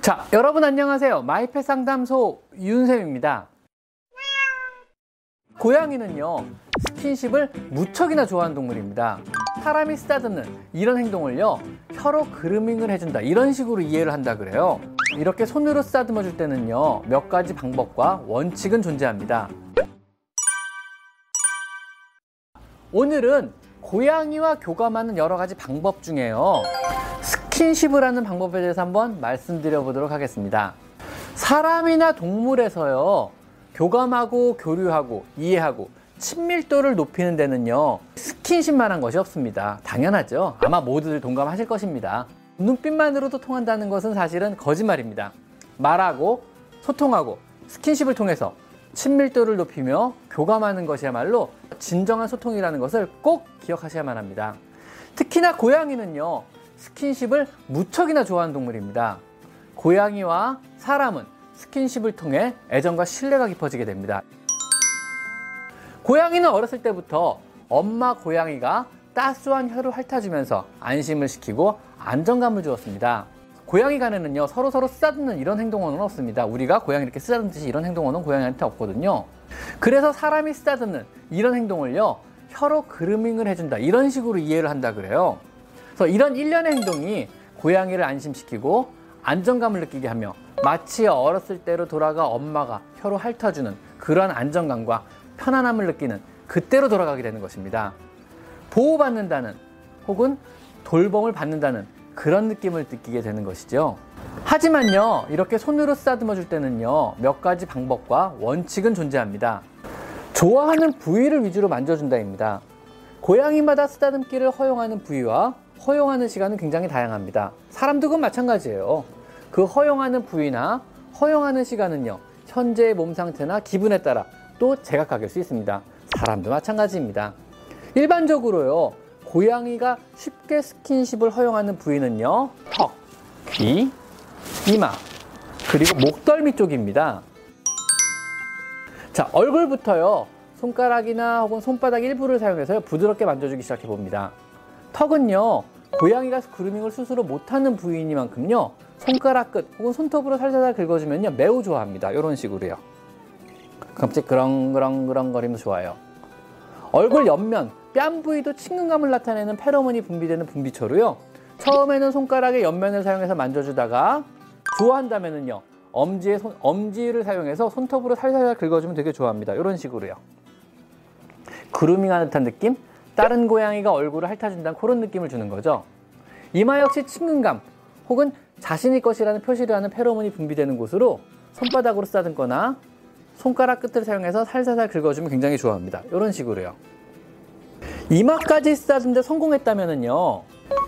자, 여러분 안녕하세요. 마이펫 상담소 윤쌤입니다. 고양이는요, 스킨십을 무척이나 좋아하는 동물입니다. 사람이 쓰다듬는 이런 행동을요, 혀로 그루밍을 해준다. 이런 식으로 이해를 한다 그래요. 이렇게 손으로 쓰다듬어 줄 때는요, 몇 가지 방법과 원칙은 존재합니다. 오늘은 고양이와 교감하는 여러 가지 방법 중에요. 스킨십을 하는 방법에 대해서 한번 말씀드려 보도록 하겠습니다. 사람이나 동물에서요, 교감하고 교류하고 이해하고 친밀도를 높이는 데는요, 스킨십만 한 것이 없습니다. 당연하죠. 아마 모두들 동감하실 것입니다. 눈빛만으로도 통한다는 것은 사실은 거짓말입니다. 말하고 소통하고 스킨십을 통해서 친밀도를 높이며 교감하는 것이야말로 진정한 소통이라는 것을 꼭 기억하셔야만 합니다. 특히나 고양이는요, 스킨십을 무척이나 좋아하는 동물입니다. 고양이와 사람은 스킨십을 통해 애정과 신뢰가 깊어지게 됩니다. 고양이는 어렸을 때부터 엄마 고양이가 따스한 혀를 핥아주면서 안심을 시키고 안정감을 주었습니다. 고양이 간에는요 서로 서로 쓰다듬는 이런 행동어는 없습니다. 우리가 고양이 이렇게 쓰다듬듯이 이런 행동어는 고양이한테 없거든요. 그래서 사람이 쓰다듬는 이런 행동을요 혀로 그루밍을 해준다 이런 식으로 이해를 한다 그래요. 그래서 이런 일련의 행동이 고양이를 안심시키고 안정감을 느끼게 하며 마치 어렸을 때로 돌아가 엄마가 혀로 핥아주는 그러한 안정감과 편안함을 느끼는 그때로 돌아가게 되는 것입니다. 보호받는다는 혹은 돌봄을 받는다는 그런 느낌을 느끼게 되는 것이죠. 하지만요, 이렇게 손으로 쓰다듬어 줄 때는요, 몇 가지 방법과 원칙은 존재합니다. 좋아하는 부위를 위주로 만져준다입니다. 고양이마다 쓰다듬기를 허용하는 부위와 허용하는 시간은 굉장히 다양합니다. 사람도 그건 마찬가지예요. 그 허용하는 부위나 허용하는 시간은요, 현재의 몸 상태나 기분에 따라 또 제각각일 수 있습니다. 사람도 마찬가지입니다. 일반적으로요, 고양이가 쉽게 스킨십을 허용하는 부위는요, 턱, 귀, 이마, 그리고 목덜미 쪽입니다. 자, 얼굴부터요, 손가락이나 혹은 손바닥 일부를 사용해서 부드럽게 만져주기 시작해 봅니다. 턱은요, 고양이가 그루밍을 스스로 못하는 부위이니만큼요, 손가락 끝 혹은 손톱으로 살살 긁어주면요, 매우 좋아합니다. 이런 식으로요. 갑자기 그렁그렁그렁거리면서 좋아요. 얼굴 옆면, 뺨 부위도 친근감을 나타내는 페로몬이 분비되는 분비초로요. 처음에는 손가락의 옆면을 사용해서 만져주다가 좋아한다면은요. 엄지의 손, 엄지를 사용해서 손톱으로 살살 긁어주면 되게 좋아합니다. 이런 식으로요. 그루밍하는 듯한 느낌? 다른 고양이가 얼굴을 핥아준다는 그런 느낌을 주는 거죠. 이마 역시 친근감 혹은 자신의 것이라는 표시를 하는 페로몬이 분비되는 곳으로 손바닥으로 쓰다듬거나 손가락 끝을 사용해서 살살살 긁어주면 굉장히 좋아합니다. 이런 식으로요. 이마까지 쓰다듬는데 성공했다면요.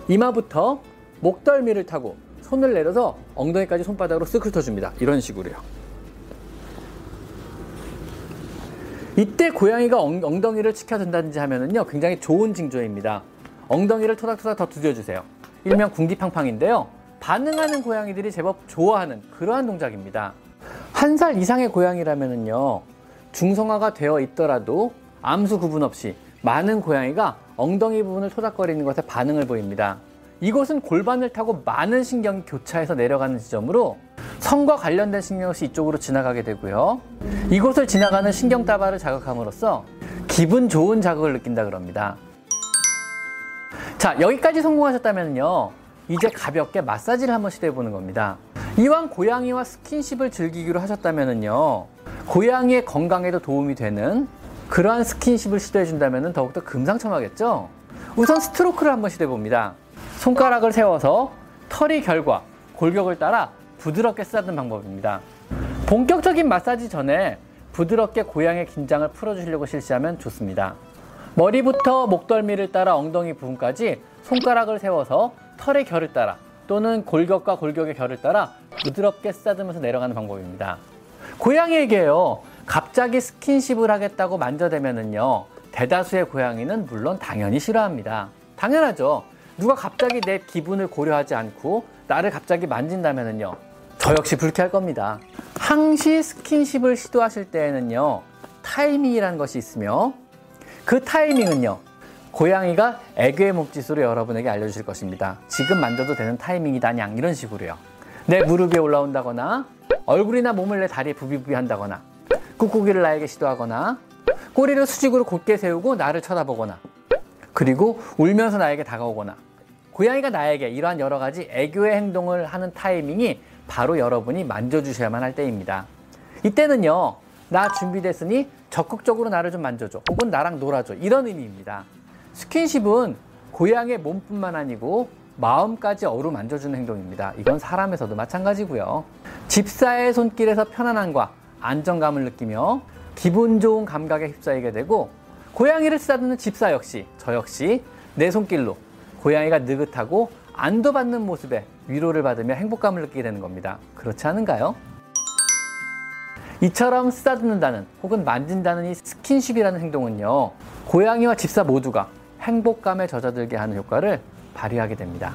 이마부터 목덜미를 타고 손을 내려서 엉덩이까지 손바닥으로 쓱 훑어줍니다. 이런 식으로요. 이때 고양이가 엉, 덩이를 치켜든다든지 하면은요 굉장히 좋은 징조입니다. 엉덩이를 토닥토닥 더 두드려주세요. 일명 군기팡팡인데요. 반응하는 고양이들이 제법 좋아하는 그러한 동작입니다. 한 살 이상의 고양이라면은요 중성화가 되어 있더라도 암수 구분 없이 많은 고양이가 엉덩이 부분을 토닥거리는 것에 반응을 보입니다. 이곳은 골반을 타고 많은 신경이 교차해서 내려가는 지점으로 성과 관련된 신경이 이쪽으로 지나가게 되고요. 이곳을 지나가는 신경 따발을 자극함으로써 기분 좋은 자극을 느낀다 그럽니다. 자, 여기까지 성공하셨다면요. 이제 가볍게 마사지를 한번 시도해 보는 겁니다. 이왕 고양이와 스킨십을 즐기기로 하셨다면요. 고양이의 건강에도 도움이 되는 그러한 스킨십을 시도해 준다면 더욱더 금상첨화겠죠? 우선 스트로크를 한번 시도해 봅니다. 손가락을 세워서 털이 결과 골격을 따라 부드럽게 쓰다듬는 방법입니다. 본격적인 마사지 전에 부드럽게 고양이의 긴장을 풀어주시려고 실시하면 좋습니다. 머리부터 목덜미를 따라 엉덩이 부분까지 손가락을 세워서 털의 결을 따라 또는 골격과 골격의 결을 따라 부드럽게 쓰다듬으면서 내려가는 방법입니다. 고양이에게요. 갑자기 스킨십을 하겠다고 만져대면은요. 대다수의 고양이는 물론 당연히 싫어합니다. 당연하죠. 누가 갑자기 내 기분을 고려하지 않고 나를 갑자기 만진다면은요. 저 역시 불쾌할 겁니다. 항시 스킨십을 시도하실 때에는요. 타이밍이라는 것이 있으며 그 타이밍은요. 고양이가 애교의 몸짓으로 여러분에게 알려주실 것입니다. 지금 만져도 되는 타이밍이다, 냥 이런 식으로요. 내 무릎 위에 올라온다거나 얼굴이나 몸을 내 다리에 부비부비 한다거나 꾹꾹이를 나에게 시도하거나 꼬리를 수직으로 곧게 세우고 나를 쳐다보거나 그리고 울면서 나에게 다가오거나 고양이가 나에게 이러한 여러 가지 애교의 행동을 하는 타이밍이 바로 여러분이 만져주셔야만 할 때입니다. 이때는요, 나 준비됐으니 적극적으로 나를 좀 만져줘. 혹은 나랑 놀아줘. 이런 의미입니다. 스킨십은 고양이의 몸뿐만 아니고 마음까지 어루만져주는 행동입니다. 이건 사람에서도 마찬가지고요. 집사의 손길에서 편안함과 안정감을 느끼며 기분 좋은 감각에 휩싸이게 되고 고양이를 쓰다듬는 집사 역시 저 역시 내 손길로 고양이가 느긋하고 안도받는 모습에 위로를 받으며 행복감을 느끼게 되는 겁니다. 그렇지 않은가요? 이처럼 쓰다듬는다는 혹은 만진다는 이 스킨십이라는 행동은요, 고양이와 집사 모두가 행복감에 젖어들게 하는 효과를 발휘하게 됩니다.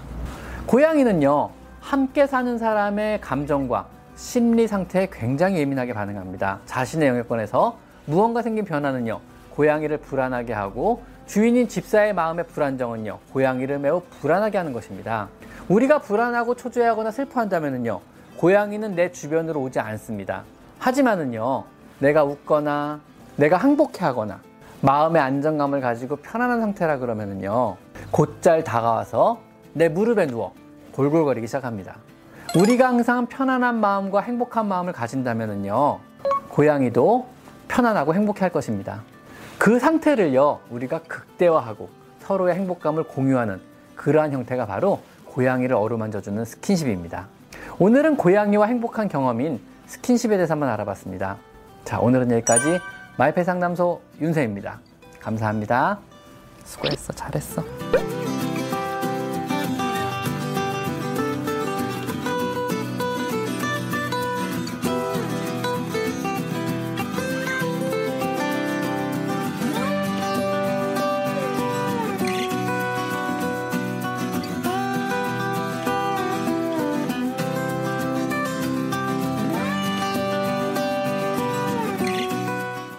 고양이는요, 함께 사는 사람의 감정과 심리 상태에 굉장히 예민하게 반응합니다. 자신의 영역권에서 무언가 생긴 변화는요, 고양이를 불안하게 하고 주인인 집사의 마음의 불안정은요, 고양이를 매우 불안하게 하는 것입니다. 우리가 불안하고 초조해하거나 슬퍼한다면요, 고양이는 내 주변으로 오지 않습니다. 하지만은요, 내가 웃거나 내가 항복해 하거나 마음의 안정감을 가지고 편안한 상태라 그러면은요, 곧잘 다가와서 내 무릎에 누워 골골거리기 시작합니다. 우리가 항상 편안한 마음과 행복한 마음을 가진다면은요, 고양이도 편안하고 행복해 할 것입니다. 그 상태를요, 우리가 극대화하고 서로의 행복감을 공유하는 그러한 형태가 바로 고양이를 어루만져주는 스킨십입니다. 오늘은 고양이와 행복한 경험인 스킨십에 대해서 한번 알아봤습니다. 자, 오늘은 여기까지 마이페 상담소 윤세입니다. 감사합니다. 수고했어. 잘했어.